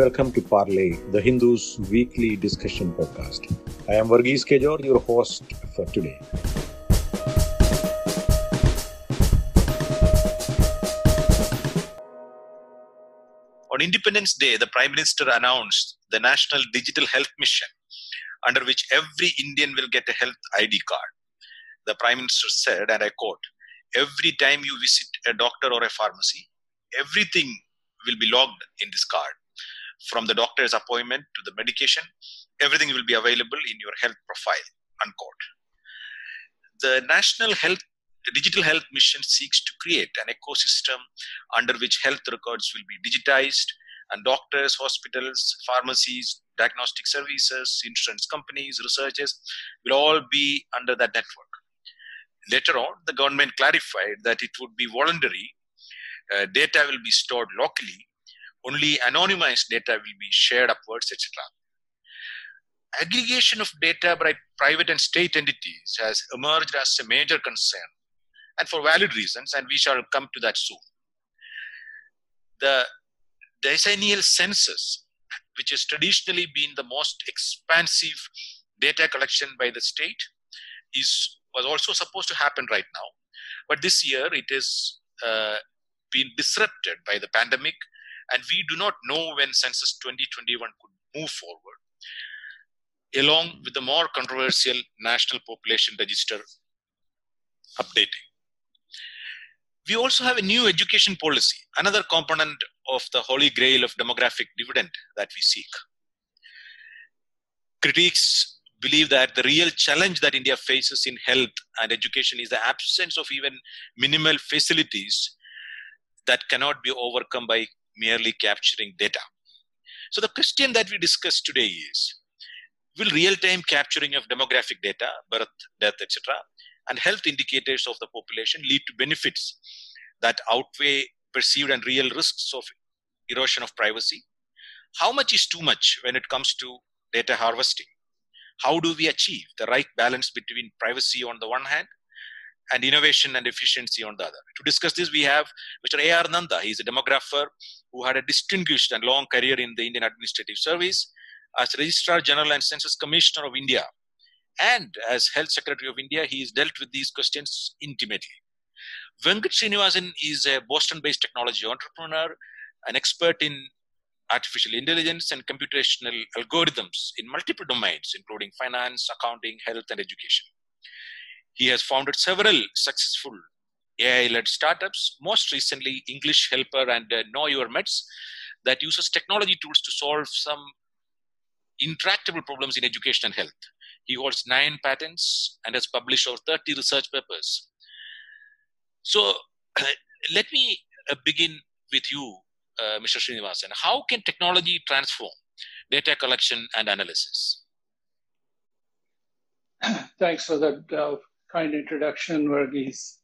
Welcome to Parley, the Hindu's weekly discussion podcast. I am Varghese K. George, your host for today. On Independence Day, the Prime Minister announced the National Digital Health Mission, under which every Indian will get a health ID card. The Prime Minister said, and I quote, Every time you visit a doctor or a pharmacy, everything will be logged in this card. From the doctor's appointment to the medication, everything will be available in your health profile. Unquote. The National Health Digital Health Mission seeks to create an ecosystem under which health records will be digitized and doctors, hospitals, pharmacies, diagnostic services, insurance companies, researchers will all be under that network. Later on, the government clarified that it would be voluntary. Uh, data will be stored locally. Only anonymized data will be shared upwards, etc. Aggregation of data by private and state entities has emerged as a major concern, and for valid reasons, and we shall come to that soon. The decennial census, which has traditionally been the most expansive data collection by the state, is was also supposed to happen right now, but this year it has uh, been disrupted by the pandemic, and we do not know when Census 2021 could move forward, along with the more controversial National Population Register updating. We also have a new education policy, another component of the holy grail of demographic dividend that we seek. Critics believe that the real challenge that India faces in health and education is the absence of even minimal facilities that cannot be overcome by merely capturing data. So, the question that we discuss today is Will real time capturing of demographic data, birth, death, etc., and health indicators of the population lead to benefits that outweigh perceived and real risks of erosion of privacy? How much is too much when it comes to data harvesting? how do we achieve the right balance between privacy on the one hand and innovation and efficiency on the other. To discuss this, we have Mr. A.R. Nanda. He's a demographer who had a distinguished and long career in the Indian Administrative Service as Registrar General and Census Commissioner of India. And as Health Secretary of India, he has dealt with these questions intimately. Venkat Srinivasan is a Boston based technology entrepreneur, an expert in artificial intelligence and computational algorithms in multiple domains, including finance, accounting, health, and education. He has founded several successful AI led startups, most recently, English Helper and uh, Know Your Meds, that uses technology tools to solve some intractable problems in education and health. He holds nine patents and has published over 30 research papers. So, let me uh, begin with you, uh, Mr. Srinivasan. How can technology transform data collection and analysis? Thanks for that uh, kind introduction, Varghese.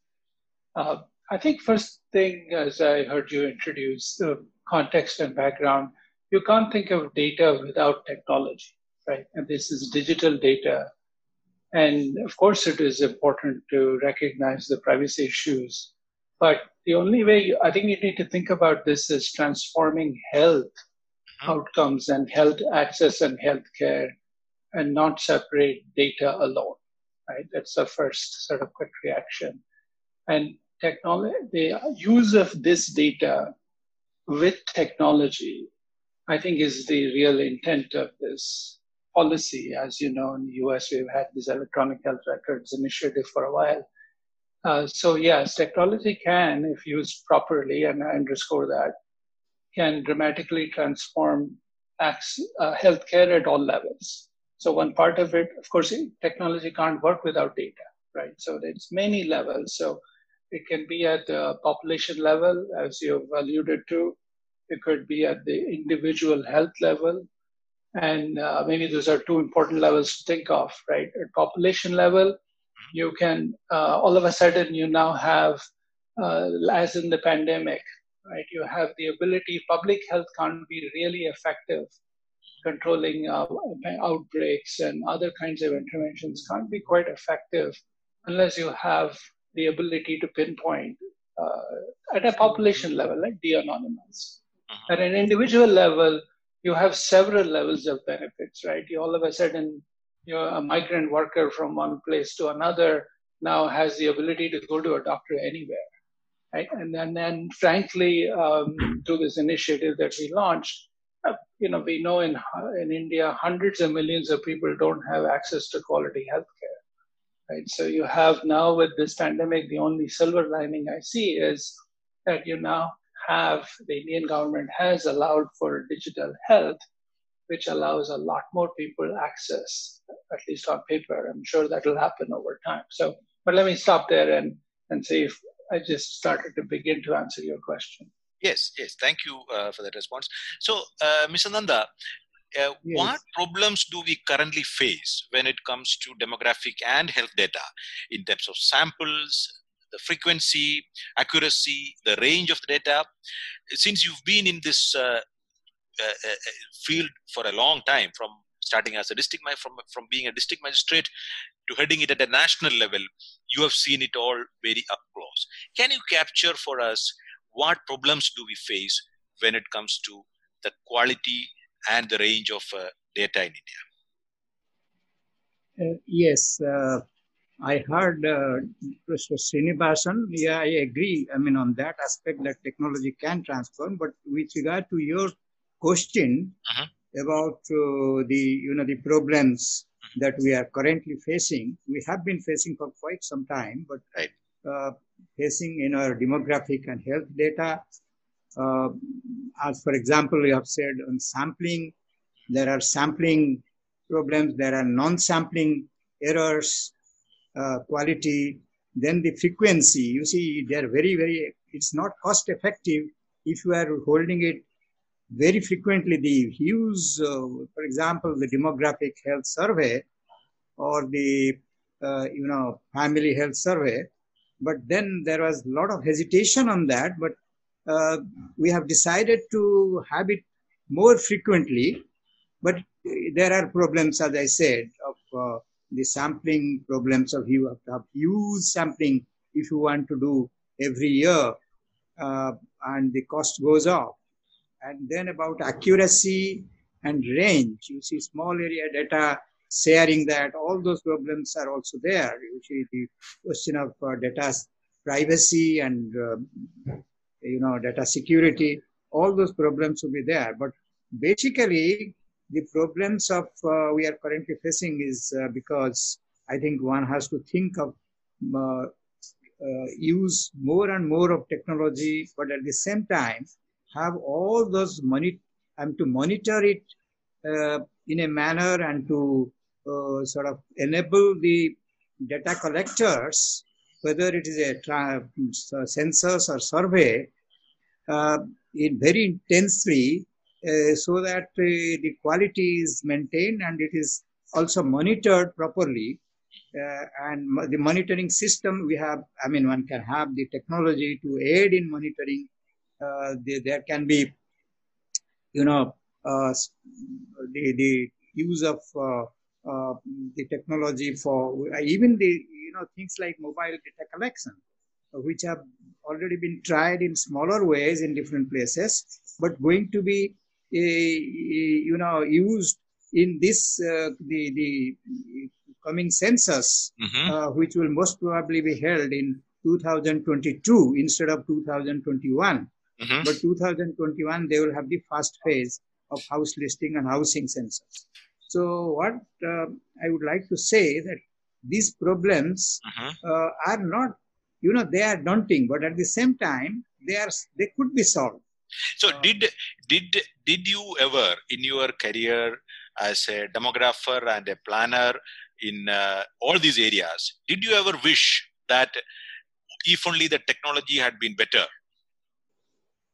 Uh, I think first thing, as I heard you introduce the context and background, you can't think of data without technology, right? And this is digital data. And of course, it is important to recognize the privacy issues but the only way I think you need to think about this is transforming health mm-hmm. outcomes and health access and healthcare and not separate data alone. Right? That's the first sort of quick reaction. And technology, the use of this data with technology, I think is the real intent of this policy. As you know, in the US, we've had this electronic health records initiative for a while uh, so yes, technology can, if used properly, and I underscore that, can dramatically transform acts, uh, healthcare at all levels. So one part of it, of course, technology can't work without data, right? So there's many levels. So it can be at the population level, as you've alluded to. It could be at the individual health level. And uh, maybe those are two important levels to think of, right? At population level, you can uh, all of a sudden you now have uh, as in the pandemic right you have the ability public health can't be really effective controlling uh, outbreaks and other kinds of interventions can't be quite effective unless you have the ability to pinpoint uh, at a population level like de-anonymous uh-huh. at an individual level you have several levels of benefits, right? You all of a sudden, you're a migrant worker from one place to another now has the ability to go to a doctor anywhere, right? And then, then frankly, um, through this initiative that we launched, you know, we know in in India, hundreds of millions of people don't have access to quality healthcare, right? So you have now with this pandemic, the only silver lining I see is that you now have the Indian government has allowed for digital health, which allows a lot more people access, at least on paper. I'm sure that will happen over time. So, but let me stop there and, and see if I just started to begin to answer your question. Yes, yes. Thank you uh, for that response. So, uh, Mr. Nanda, uh, yes. what problems do we currently face when it comes to demographic and health data in terms of samples, the frequency, accuracy, the range of the data. Since you've been in this uh, uh, uh, field for a long time, from starting as a district from from being a district magistrate to heading it at a national level, you have seen it all very up close. Can you capture for us what problems do we face when it comes to the quality and the range of uh, data in India? Uh, yes, uh, I heard uh, Mr. Srinivasan. Yeah, I agree. I mean, on that aspect, that technology can transform. But with regard to your question uh-huh. about uh, the you know the problems uh-huh. that we are currently facing, we have been facing for quite some time. But right. Uh, facing in our demographic and health data, uh, as for example, we have said on sampling, there are sampling problems. There are non-sampling errors uh, quality, then the frequency. You see, they are very, very, it's not cost effective if you are holding it very frequently. The huge, uh, for example, the demographic health survey or the, uh, you know, family health survey. But then there was a lot of hesitation on that. But uh, we have decided to have it more frequently. But there are problems, as I said, of uh, the sampling problems of you have to have huge sampling if you want to do every year uh, and the cost goes up and then about accuracy and range you see small area data sharing that all those problems are also there. See the question of uh, data privacy and uh, you know data security all those problems will be there. But basically the problems of uh, we are currently facing is uh, because I think one has to think of uh, uh, use more and more of technology, but at the same time have all those money and to monitor it uh, in a manner and to uh, sort of enable the data collectors, whether it is a tra- census or survey, in very intensely uh, so that uh, the quality is maintained and it is also monitored properly. Uh, and the monitoring system we have, I mean, one can have the technology to aid in monitoring. The, there can be, you know, the, the use of uh, the technology for even the you know things like mobile data collection which have already been tried in smaller ways in different places but going to be you know used in this uh, the the coming census, mm-hmm. uh, which will most probably be held in 2022 instead of 2021. Mm-hmm. But 2021 they will have the first phase of house listing and housing census. So what uh, I would like to say that these problems mm-hmm. uh, are not, you know, they are daunting, but at the same time they are they could be solved. So uh, did did did you ever in your career as a demographer and a planner in uh, all these areas, did you ever wish that if only the technology had been better?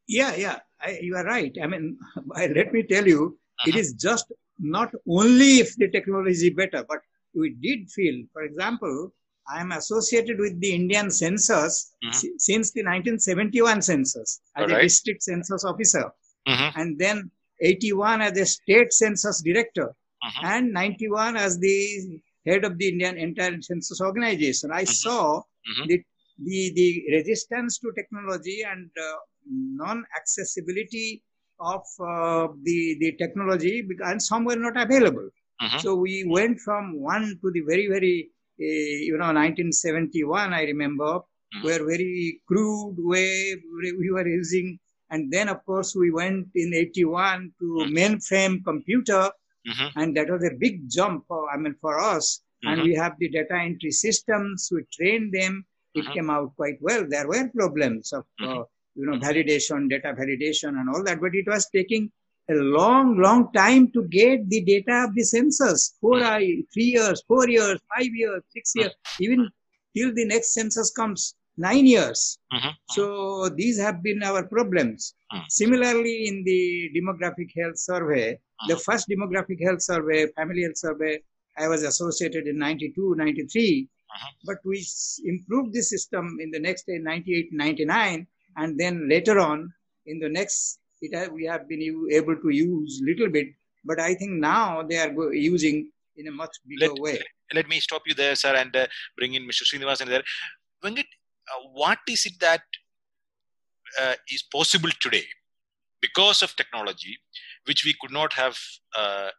Yeah, yeah, I, you are right. I mean, let me tell you, uh-huh. it is just not only if the technology is better, but we did feel, for example, I am associated with the Indian census mm-hmm. since the 1971 census as right. a district census officer, mm-hmm. and then 81 as a state census director, mm-hmm. and 91 as the head of the Indian entire census organization. I mm-hmm. saw mm-hmm. the, the the resistance to technology and uh, non-accessibility of uh, the, the technology and some were not available. Mm-hmm. So we went from one to the very, very, uh, you know, 1971, I remember, mm-hmm. where very crude way we were using. And then, of course, we went in 81 to mm-hmm. mainframe computer. Mm-hmm. And that was a big jump, for, I mean, for us. And we have the data entry systems. We trained them. It came out quite well. There were problems of, uh, you know, validation, data validation and all that, but it was taking a long, long time to get the data of the census. Four, three years, four years, five years, six years, even till the next census comes, nine years. Uh-huh. So these have been our problems. Uh-huh. Similarly, in the demographic health survey, uh-huh. the first demographic health survey, family health survey, I was associated in 92, 93. But we improved the system in the next day, 98, 99 and then later on in the next it has, we have been able to use little bit but i think now they are using in a much bigger let, way. let me stop you there sir and uh, bring in mr srinivasan there. When it uh, what is it that uh, is possible today because of technology which we could not have uh,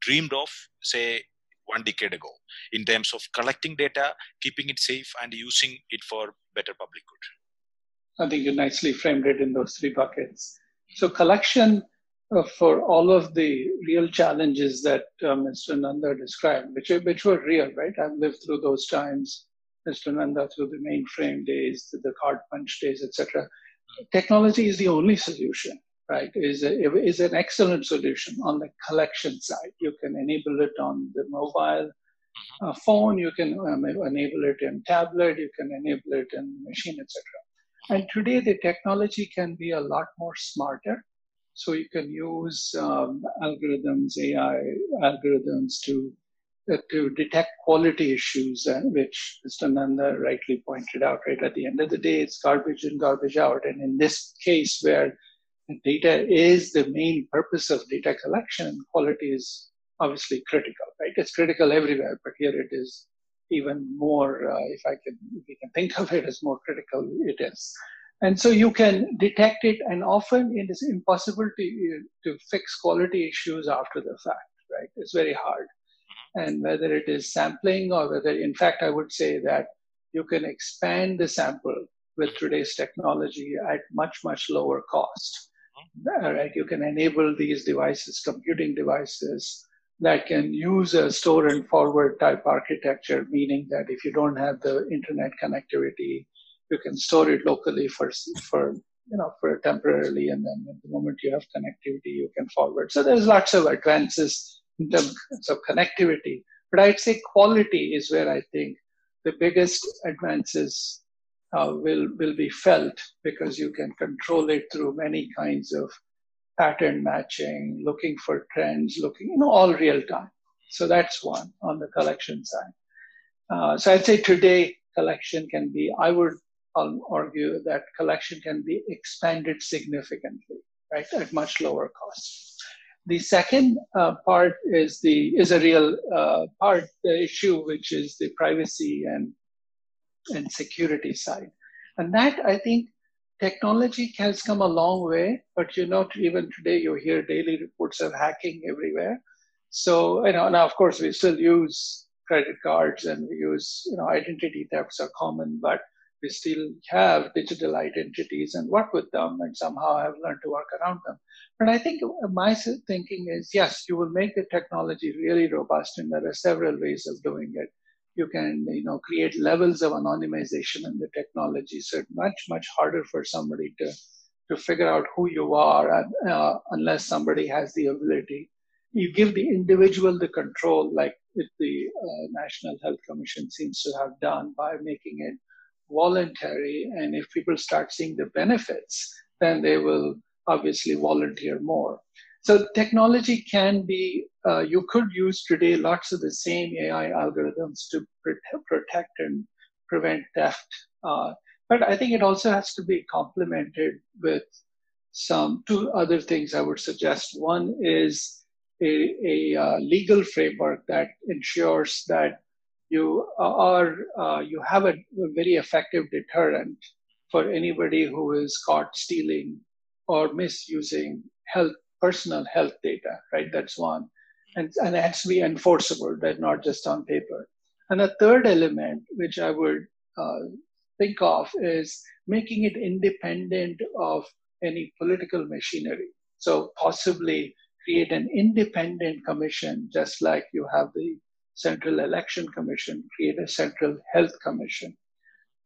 dreamed of say one decade ago in terms of collecting data keeping it safe and using it for better public good I think you nicely framed it in those three buckets. So collection uh, for all of the real challenges that uh, Mr. Nanda described, which, which were real, right? I've lived through those times, Mr. Nanda through the mainframe days, the card punch days, etc. Technology is the only solution, right? Is is an excellent solution on the collection side. You can enable it on the mobile uh, phone, you can um, enable it in tablet, you can enable it in machine, etc. And today the technology can be a lot more smarter. So you can use um, algorithms, AI algorithms to uh, to detect quality issues, uh, which Mr. Nanda rightly pointed out. Right at the end of the day, it's garbage in, garbage out. And in this case, where data is the main purpose of data collection, quality is obviously critical. Right? It's critical everywhere, but here it is even more, uh, if I can, if you can think of it as more critical, it is. And so you can detect it, and often it is impossible to, to fix quality issues after the fact, right? It's very hard. And whether it is sampling or whether, in fact, I would say that you can expand the sample with today's technology at much, much lower cost. Mm-hmm. Right? You can enable these devices, computing devices, that can use a store and forward type architecture, meaning that if you don't have the internet connectivity, you can store it locally for, for you know, for temporarily, and then at the moment you have connectivity, you can forward. So there's lots of advances in terms of connectivity. But I'd say quality is where I think the biggest advances uh, will will be felt because you can control it through many kinds of pattern matching, looking for trends, looking, you know, all real time. So that's one on the collection side. Uh, so I'd say today collection can be, I would argue that collection can be expanded significantly, right, at much lower cost. The second uh, part is the is a real uh, part, the issue, which is the privacy and and security side, and that I think technology has come a long way, but you know, even today you hear daily reports of hacking everywhere. So, you know, now of course we still use credit cards and we use, you know, identity thefts are common, but we still have digital identities and work with them and somehow have learned to work around them. But I think my thinking is yes, you will make the technology really robust, and there are several ways of doing it you can you know create levels of anonymization in the technology. So it's much much harder for somebody to to figure out who you are uh, unless somebody has the ability. You give the individual the control like the uh, national health commission seems to have done by making it voluntary and if people start seeing the benefits then they will obviously volunteer more so technology can be, uh, you could use today lots of the same AI algorithms to protect and prevent theft. Uh, but I think it also has to be complemented with some two other things I would suggest. One is a, a uh, legal framework that ensures that you are uh, you have a, a very effective deterrent for anybody who is caught stealing or misusing health, personal health data, right? That's one. And, and it has to be enforceable, that not just on paper. And the third element, which I would uh, think of, is making it independent of any political machinery. So possibly create an independent commission, just like you have the Central Election Commission, create a Central Health Commission,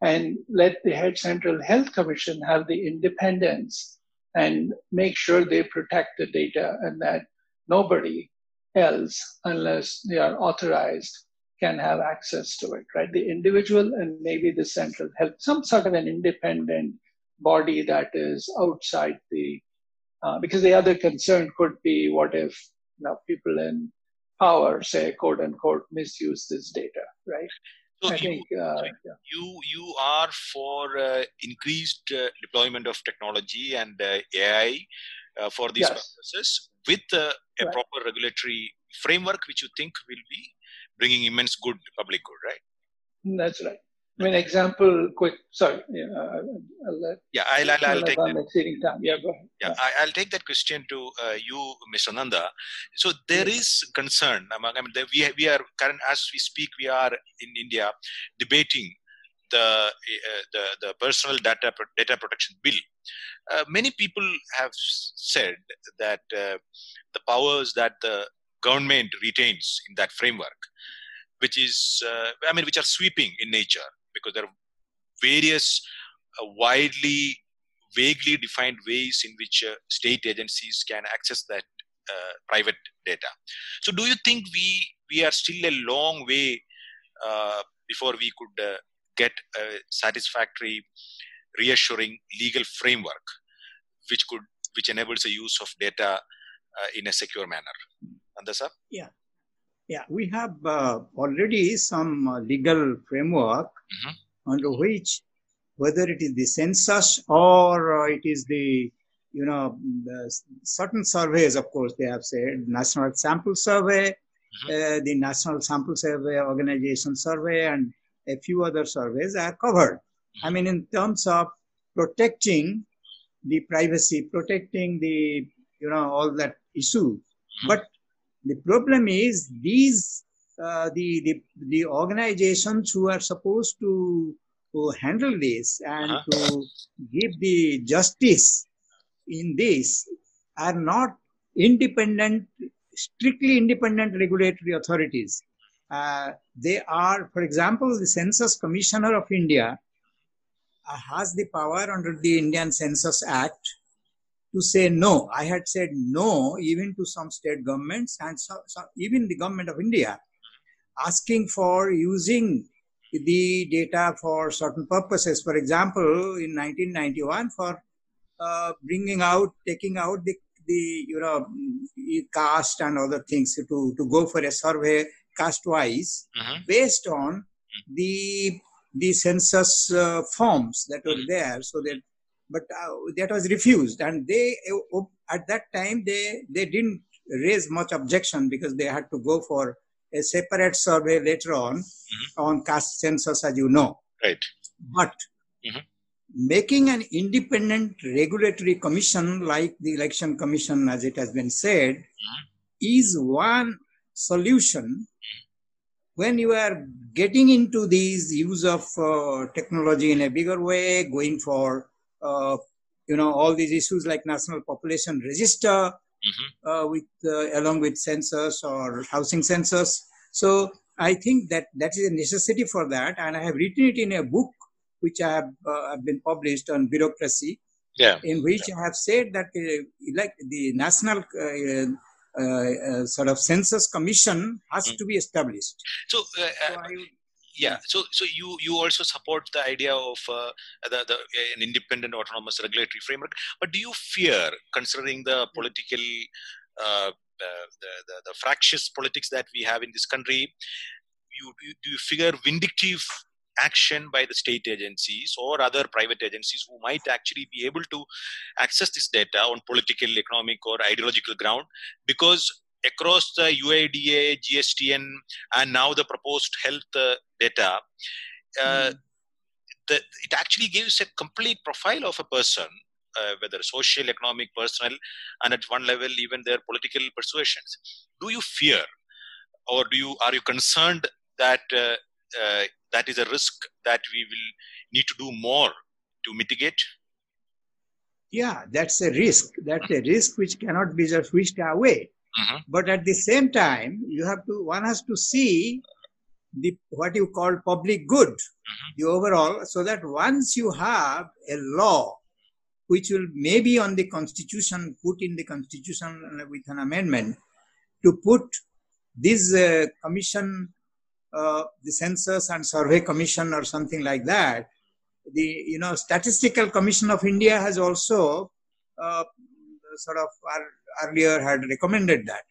and let the head Central Health Commission have the independence and make sure they protect the data and that nobody else, unless they are authorized, can have access to it, right? The individual and maybe the central health, some sort of an independent body that is outside the, uh, because the other concern could be what if you know, people in power say, quote unquote, misuse this data, right? So, you, think, uh, yeah. You, you are for uh, increased uh, deployment of technology and uh, AI uh, for these yes. purposes with a right. proper regulatory framework, which you think will be bringing immense good public good, right? That's right. I mean, example, quick. Sorry, yeah, I'll let. Yeah, I'll, I'll, I'll take that. Exceeding time. Yeah, go ahead. Yeah, I, will take that question to uh, you, Mr. Nanda. So there is concern among. I mean, we we are current as we speak. We are in India debating the uh, the the personal data data protection bill. Uh, many people have said that uh, the powers that the government retains in that framework, which is, I mean, which are sweeping in nature because there are various widely, vaguely defined ways in which uh, state agencies can access that uh, private data. So, do you think we we are still a long way uh, before we could get a satisfactory, reassuring legal framework, which could which enables the use of data in a secure manner? Andasa? Yeah. Yeah, we have uh, already some uh, legal framework mm-hmm. under which, whether it is the census or uh, it is the, you know, the certain surveys, of course, they have said National Sample Survey, mm-hmm. Uh, the National Sample Survey Organization Survey, and a few other surveys are covered. I mean, in terms of protecting the privacy, protecting the, you know, all that issue. Mm-hmm. But the problem is these uh, the, the the organizations who are supposed to, to handle this and uh-huh. to give the justice in this are not independent, strictly independent regulatory authorities. Uh, they are, for example, the Census Commissioner of India uh, has the power under the Indian Census Act to say no. I had said no even to some state governments and so, so even the government of India asking for using the data for certain purposes. For example, in 1991, for uh, bringing out, taking out the, the you know caste and other things to, to go for a survey caste wise uh-huh. based on the the census uh, forms that were mm-hmm. there so that but uh, that was refused and they uh, at that time they they didn't raise much objection because they had to go for a separate survey later on mm-hmm. on caste census as you know right but mm-hmm. Making an independent regulatory commission like the election commission as it has been said mm-hmm. is one solution when you are getting into these use of uh, technology in a bigger way going for uh, you know all these issues like national population register mm-hmm. uh, with uh, along with census or housing census so i think that that is a necessity for that and i have written it in a book which i have, uh, have been published on bureaucracy. Yeah. in which i have said that uh, like the national uh, sort of census commission has mm. to be established. So, so yeah. So so you you also support the idea of uh, the, the an independent autonomous regulatory framework. But do you fear considering the political uh, the, the, the fractious politics that we have in this country you, you do you figure vindictive action by the state agencies or other private agencies who might actually be able to access this data on political economic or ideological ground because across the UIDAI, GSTN, and now the proposed health uh, data, uh, mm. the, it actually gives a complete profile of a person uh, whether social, economic, personal, and at one level even their political persuasions. Do you fear, or do you are you concerned that uh, uh, that is a risk that we will need to do more to mitigate? Yeah, that's a risk. That's a risk which cannot be just wished away. Mm-hmm. But at the same time, you have to one has to see the what you call public good, mm-hmm. the overall, so that once you have a law which will maybe on the constitution put in the constitution with an amendment to put this uh, commission, uh, the census and survey commission or something like that. The you know statistical commission of India has also uh, sort of earlier had recommended that.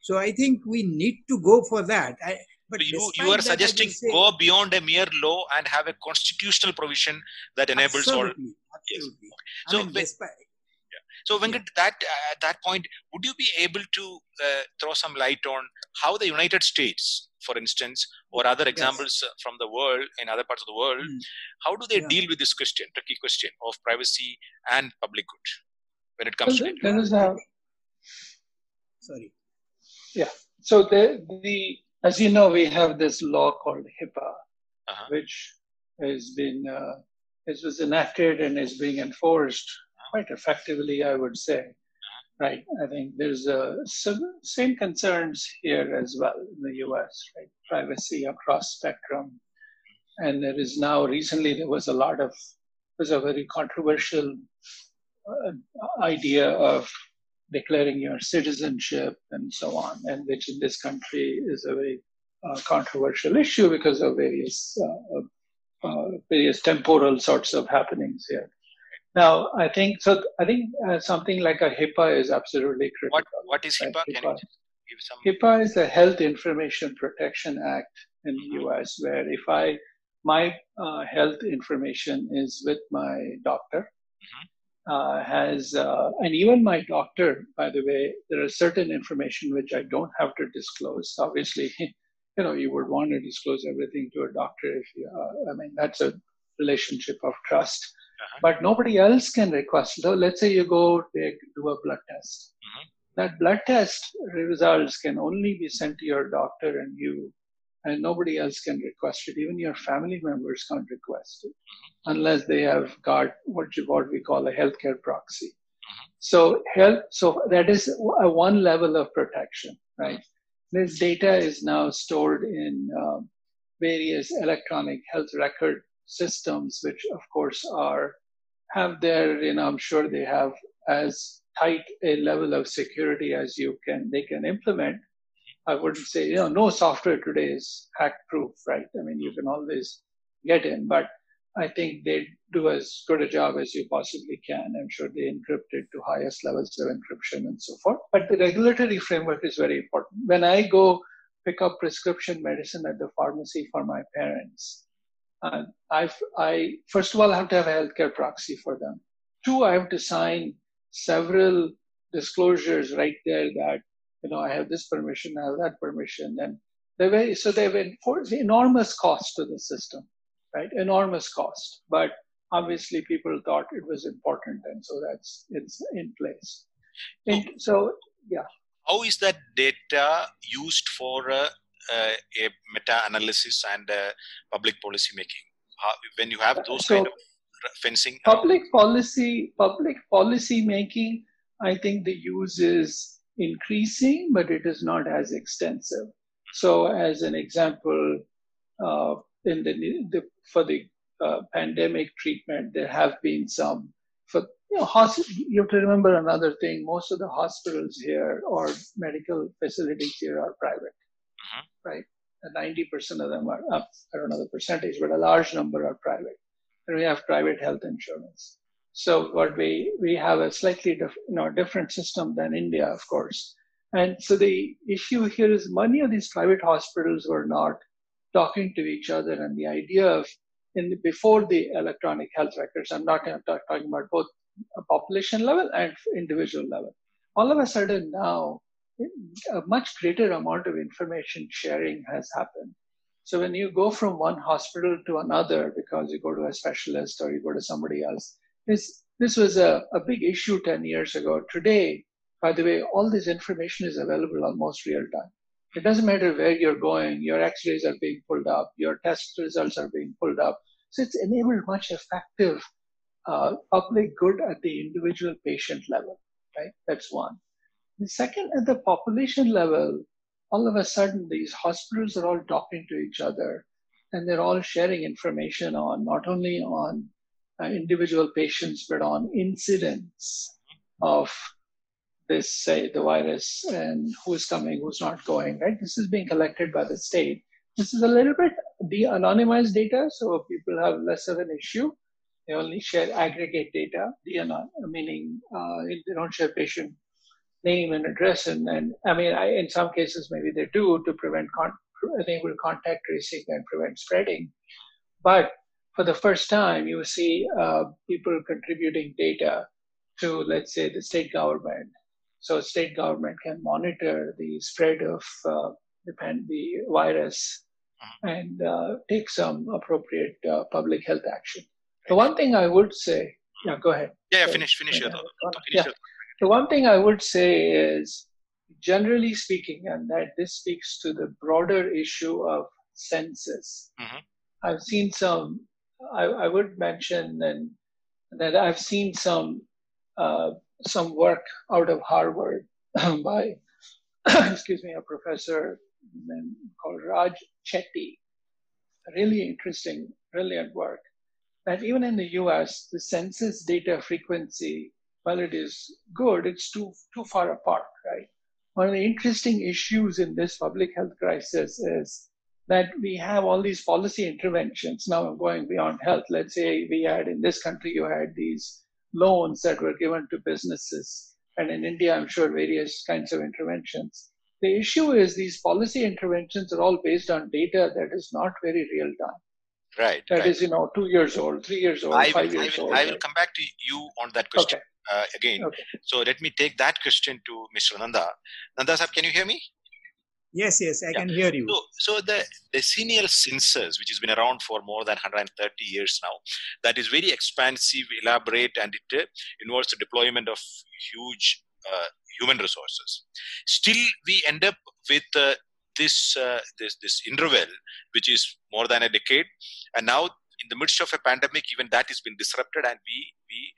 So I think we need to go for that. I, but you, you are suggesting say, go beyond a mere law and have a constitutional provision that enables absolutely, all. Absolutely. Yes. So, mean, despite, so Venkat, yeah. that uh, at that point, would you be able to uh, throw some light on how the United States, for instance, or other examples yes. from the world in other parts of the world, mm. how do they yeah. deal with this question, tricky question of privacy and public good when it comes well, to there is a, Sorry. Yeah. So the the as you know, we have this law called HIPAA, uh-huh. which has been uh, it was enacted and is being enforced quite effectively, I would say. Right. I think there's uh, some same concerns here as well in the U.S. Right, privacy across spectrum, and there is now recently there was a lot of was a very controversial uh, idea of declaring your citizenship and so on, and which in this country is a very uh, controversial issue because of various uh, uh, various temporal sorts of happenings here. Now, I think so. I think uh, something like a HIPAA is absolutely critical. What What is HIPAA? HIPAA. HIPAA is the Health Information Protection Act in the mm-hmm. U.S., where if I my uh, health information is with my doctor, mm-hmm uh, has, uh, and even my doctor, by the way, there is certain information which I don't have to disclose. Obviously, you know, you would want to disclose everything to a doctor if you, uh, I mean, that's a relationship of trust. Uh-huh. But nobody else can request. So let's say you go take, do a blood test. Uh-huh. That blood test results can only be sent to your doctor and you and nobody else can request it. Even your family members can't request it mm-hmm. unless they have got what you, what we call a healthcare proxy. Mm-hmm. So health, so that is a one level of protection, right? This data is now stored in uh, various electronic health record systems, which of course are have their, you know, I'm sure they have as tight a level of security as you can they can implement I wouldn't say, you know, no software today is hack proof, right? I mean, you can always get in, but I think they do as good a job as you possibly can. I'm sure they encrypt it to highest levels of encryption and so forth. But the regulatory framework is very important. When I go pick up prescription medicine at the pharmacy for my parents, uh, I, I first of all have to have a healthcare proxy for them. Two, I have to sign several disclosures right there that you know, I have this permission, I have that permission. And they very, so they've enforced enormous cost to the system, right? Enormous cost. But obviously people thought it was important. And so that's, it's in place. And so, yeah. How is that data used for uh, uh, a meta-analysis and uh, public policy making? How, when you have those so, kind of fencing? Public policy, public policy making, I think the use is increasing, but it is not as extensive. So, as an example, uh, in the, the, for the uh, pandemic treatment, there have been some. For you, know, you have to remember another thing: most of the hospitals here or medical facilities here are private, mm-hmm. right? Ninety percent of them are up. I don't know the percentage, but a large number are private, and we have private health insurance. So what we we have a slightly diff, you know different system than India, of course. And so the issue here is many of these private hospitals were not talking to each other, and the idea of in before the electronic health records, I'm not talking about both population level and individual level. All of a sudden now, a much greater amount of information sharing has happened. So when you go from one hospital to another because you go to a specialist or you go to somebody else, there's, this was a, a big issue 10 years ago. Today, by the way, all this information is available almost real time. It doesn't matter where you're going, your x rays are being pulled up, your test results are being pulled up. So it's enabled much effective uh, public good at the individual patient level, right? That's one. The second, at the population level, all of a sudden these hospitals are all talking to each other and they're all sharing information on not only on uh, individual patients but on incidents of this say the virus and who's coming who's not going right? This is being collected by the state. This is a little bit de-anonymized data so people have less of an issue they only share aggregate data de meaning uh, they don't share patient name and address and, and i mean I, in some cases maybe they do to prevent con- enable contact tracing and prevent spreading. But for the first time you see uh, people contributing data to let's say the state government. So state government can monitor the spread of uh, the, the virus and uh, take some appropriate uh, public health action. The one thing i would say yeah go ahead. Yeah, finish finish your thought. Yeah. The one thing I would say is, generally speaking, and that this speaks to the broader issue of census. Mm-hmm. I've seen some. I, I would mention and that I've seen some uh, some work out of Harvard by excuse me a professor called Raj Chetty. Really interesting, brilliant work. That even in the U.S., the census data frequency while it is good, it's too too far apart, right? One of the interesting issues in this public health crisis is that we have all these policy interventions. Now I'm going beyond health. Let's say we had in this country, you had these loans that were given to businesses. And in India, I'm sure various kinds of interventions. The issue is these policy interventions are all based on data that is not very real time. Right. That right. is, you know, two years old, three years old, I five will, years I will, old. I will come back to you on that question. Okay uh, again. Okay. So let me take that question to Mr. Nanda. Nanda sir, can you hear me? Yes, yes, I yeah. can hear you. So, so the decennial census, which has been around for more than 130 years now, that is very expansive, elaborate, and it uh, involves the deployment of huge uh, human resources. Still, we end up with uh, this uh, this this interval, which is more than a decade, and now in the midst of a pandemic, even that has been disrupted, and we we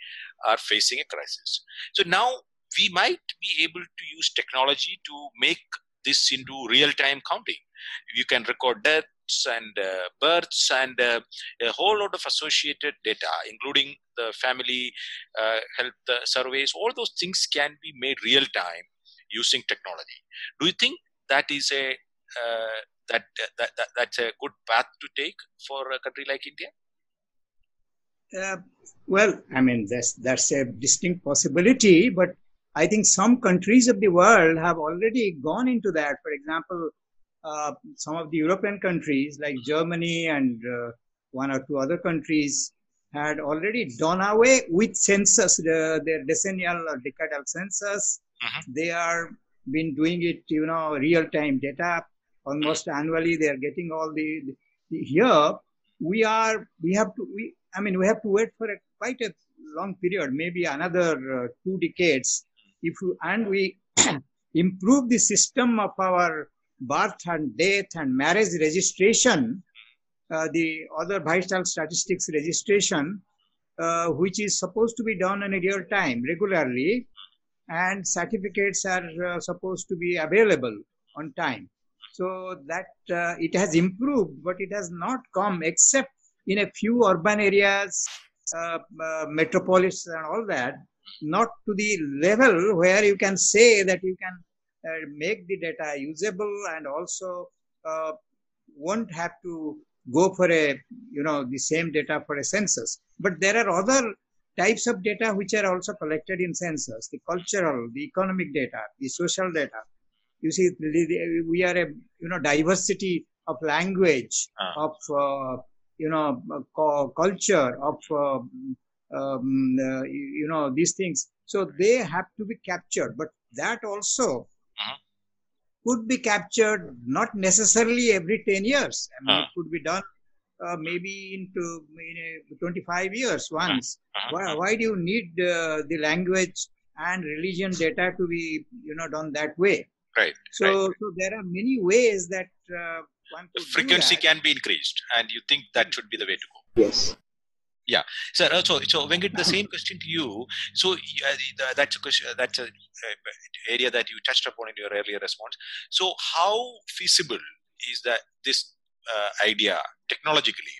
are facing a crisis. So now we might be able to use technology to make this into real-time counting. You can record deaths and uh, births and uh, a whole lot of associated data, including the family uh, health uh, surveys. All those things can be made real-time using technology. Do you think that is a uh, that, that, that that's a good path to take for a country like India? Uh, well, I mean that's that's a distinct possibility, but I think some countries of the world have already gone into that. For example, uh, some of the European countries like Germany and uh, one or two other countries had already done away with census, uh, their decennial or decadal census. Mm-hmm. They are been doing it, you know, real time data almost annually they are getting all the, the, here we are we have to we i mean we have to wait for a quite a long period maybe another uh, two decades. If you and we improve the system of our birth and death and marriage registration uh, the other vital statistics registration uh, which is supposed to be done in a real time regularly and certificates are uh, supposed to be available on time. So that uh, it has improved, but it has not come except in a few urban areas, uh, uh, metropolis and all that, not to the level where you can say that you can uh, make the data usable and also uh, won't have to go for a, you know, the same data for a census. But there are other types of data which are also collected in census, the cultural, the economic data, the social data you see we are a you know diversity of language uh. of uh, you know culture of uh, um, uh, you know these things so they have to be captured but that also uh-huh. could be captured not necessarily every 10 years i mean it could be done uh, maybe into in 25 years once. Uh-huh. Why, why do you need uh, the language and religion data to be you know done that way? Right. So, right. so there are many ways that uh, frequency that. can be increased, and you think that should be the way to go. Yes. Yeah, sir. Uh, so, so Venkat, the same question to you. So uh, that's a question. That's a uh, area that you touched upon in your earlier response. So, how feasible is that this uh, idea technologically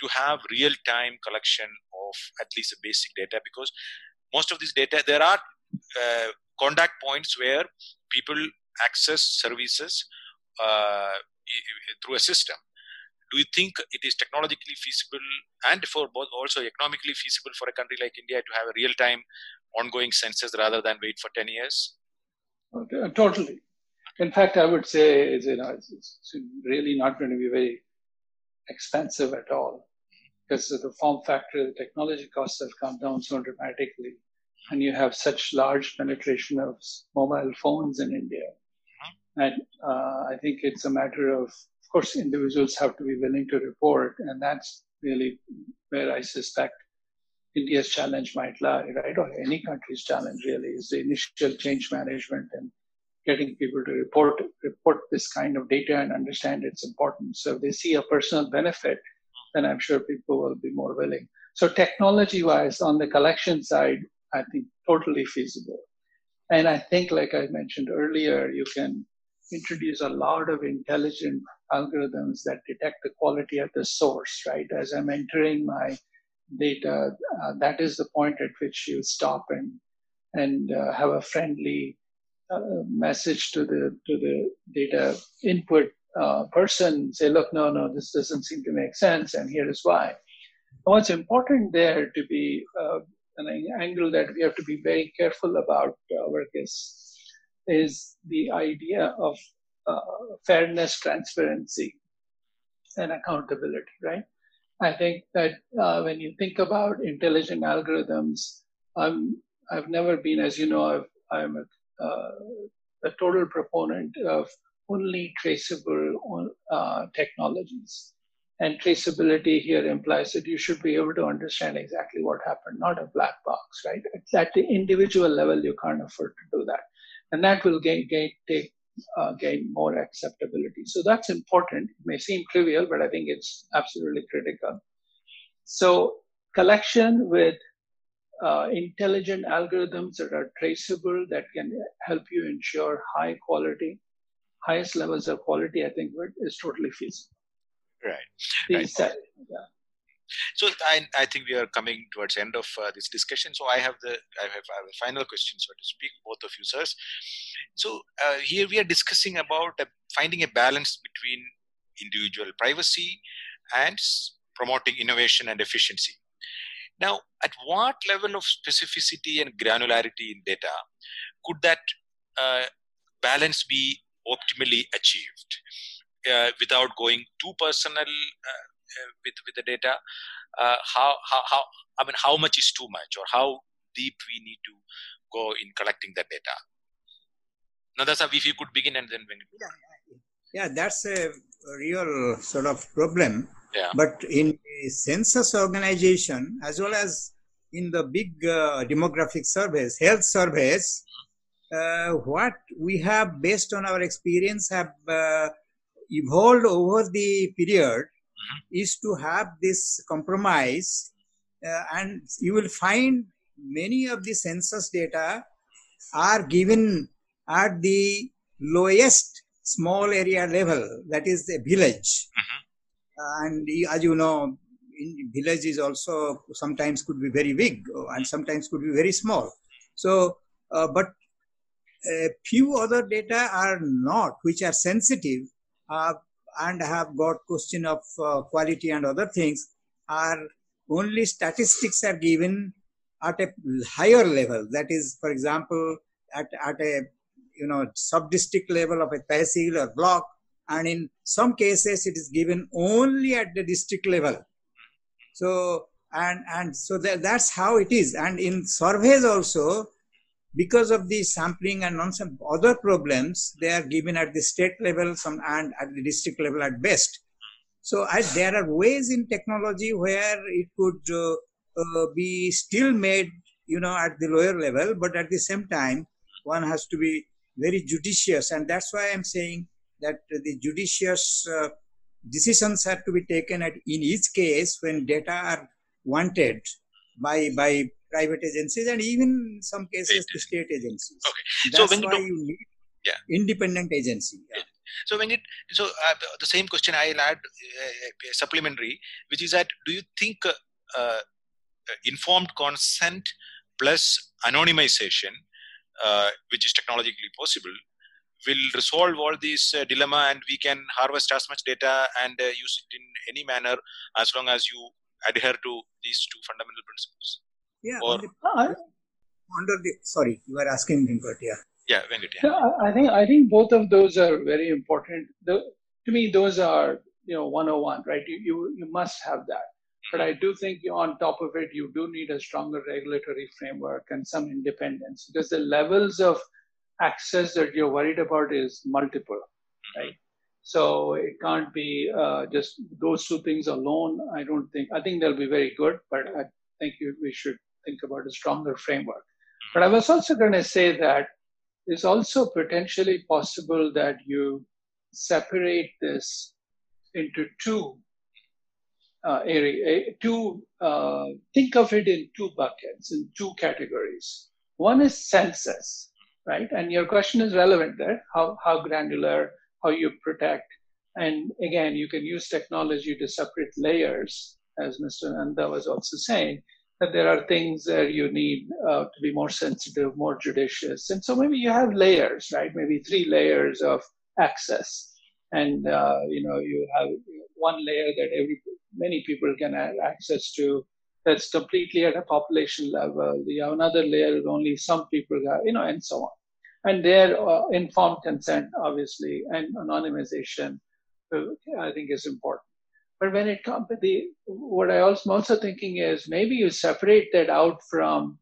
to have real-time collection of at least a basic data? Because most of this data, there are uh, contact points where people access services uh, through a system do you think it is technologically feasible and for both also economically feasible for a country like India to have a real time ongoing census rather than wait for 10 years? Totally. In fact, I would say you know, it's, it's really not going to be very expensive at all because the form factor, the technology costs have come down so dramatically. And you have such large penetration of mobile phones in India. And uh, I think it's a matter of, of course, individuals have to be willing to report, and that's really where I suspect India's challenge might lie, right? Or any country's challenge really is the initial change management and getting people to report report this kind of data and understand its importance. So if they see a personal benefit, then I'm sure people will be more willing. So technology-wise, on the collection side, I think totally feasible. And I think, like I mentioned earlier, you can introduce a lot of intelligent algorithms that detect the quality at the source, right? As I'm entering my data, uh, that is the point at which you stop and and uh, have a friendly uh, message to the to the data input uh, person. Say, look, no, no, this doesn't seem to make sense, and here is why. And what's important there to be uh, an angle that we have to be very careful about, uh, Varghese, is the idea of uh, fairness, transparency, and accountability, right? I think that uh, when you think about intelligent algorithms, I'm, I've never been, as you know, i am a, uh, a, total proponent of only traceable uh, technologies. And traceability here implies that you should be able to understand exactly what happened, not a black box, right? At the individual level, you can't afford to do that and that will gain, gain take uh, gain more acceptability. So that's important. It may seem trivial, but I think it's absolutely critical. So collection with uh, intelligent algorithms that are traceable that can help you ensure high quality, highest levels of quality, I think is totally feasible. Right. These, right. yeah. So I, I think we are coming towards end of uh, this discussion. So I have the I have, I have a final question, so to speak, both of you, sirs. So uh, here we are discussing about uh, finding a balance between individual privacy and promoting innovation and efficiency. Now, at what level of specificity and granularity in data could that uh, balance be optimally achieved uh, without going too personal uh, with with the data uh, how, how how i mean how much is too much or how deep we need to go in collecting the data? Now that's how if you could begin and then when yeah, yeah that's a real sort of problem. Yeah. but in census organization as well as in the big uh, demographic surveys health surveys uh, what we have based on our experience have uh, evolved over the period mm-hmm. is to have this compromise uh, and you will find many of the census data are given at the lowest small area level that is the village mm-hmm. and as you know in village is also sometimes could be very big and sometimes could be very small so uh, but a few other data are not which are sensitive uh, and have got question of uh, quality and other things are only statistics are given at a higher level. That is for example at, at a you know sub-district level of a tehsil or block and in some cases it is given only at the district level. So and and so that, that's how it is. And in surveys also because of the sampling and other problems, they are given at the state level some and at the district level at best. So I, there are ways in technology where it could uh, uh, be still made, you know, at the lower level, but at the same time, one has to be very judicious, and that's why I'm saying that the judicious uh, decisions have to be taken at in each case when data are wanted by by private agencies and even some cases the state agencies. Okay. That's so when why you, you need Yeah. independent agency. Yeah. so when it so uh, the same question I'll add uh, supplementary, which is that do you think uh, uh, informed consent plus anonymization, uh, which is technologically possible, will resolve all these uh, dilemma and we can harvest as much data and uh, use it in any manner as long as you adhere to these two fundamental principles. Yeah. Or- on under the sorry, you were asking me, but yeah. Yeah, Venkat. Yeah. Yeah, I I think I think both of those are very important. The, to me, those are you know 101, right? You, you you must have that. But I do think on top of it, you do need a stronger regulatory framework and some independence because the levels of access that you're worried about is multiple, right? So it can't be uh, just those two things alone. I don't think. I think they'll be very good, but I think we should think about a stronger framework. But I was also going to say that it's also potentially possible that you separate this into two uh, area, two. Uh, think of it in two buckets, in two categories. One is census, right? And your question is relevant there. How how granular, how you protect, and again, you can use technology to separate layers, as Mr. Nanda was also saying that there are things that you need uh, to be more sensitive, more judicious. And so maybe you have layers, right? Maybe three layers of access. And, uh, you know, you have one layer that every, many people can have access to that's completely at a population level. You have another layer that only some people have, you know, and so on. And there, uh, informed consent, obviously, and anonymization, uh, I think is important. But when it comes the, what I also also thinking is maybe you separate that out from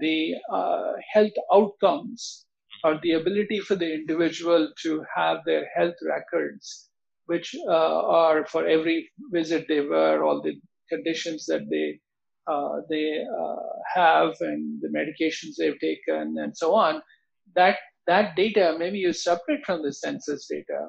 the uh, health outcomes or the ability for the individual to have their health records, which uh, are for every visit they were, all the conditions that they uh, they uh, have, and the medications they've taken, and so on. That that data maybe you separate from the census data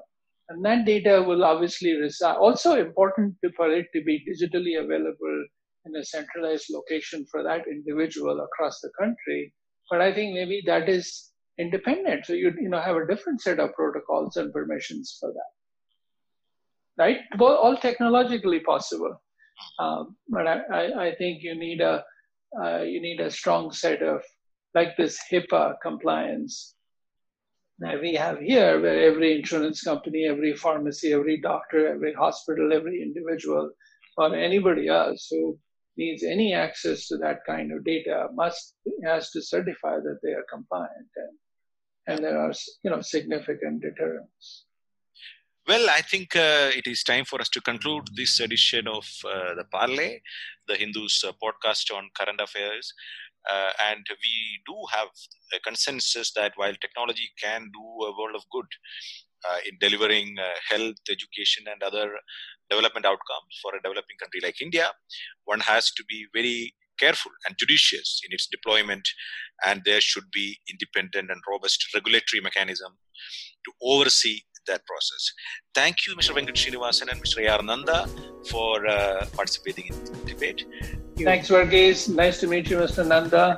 and that data will obviously reside. Also important for it to be digitally available in a centralized location for that individual across the country. But I think maybe that is independent. So you you know have a different set of protocols and permissions for that. Right? Both, all technologically possible. Um, but I, I, I, think you need a uh, you need a strong set of like this HIPAA compliance that we have here, where every insurance company, every pharmacy, every doctor, every hospital, every individual, or anybody else who needs any access to that kind of data must has to certify that they are compliant, and and there are you know significant deterrents. Well, I think uh, it is time for us to conclude this edition of uh, the Parley, the Hindu's uh, podcast on current affairs. Uh, and we do have a consensus that while technology can do a world of good uh, in delivering uh, health, education, and other development outcomes for a developing country like India, one has to be very careful and judicious in its deployment, and there should be independent and robust regulatory mechanism to oversee that process. Thank you, Mr. Venkat Srinivasan and Mr. A.R. For uh, participating in the debate. Thanks, Varghese. Nice to meet you, Mr. Nanda.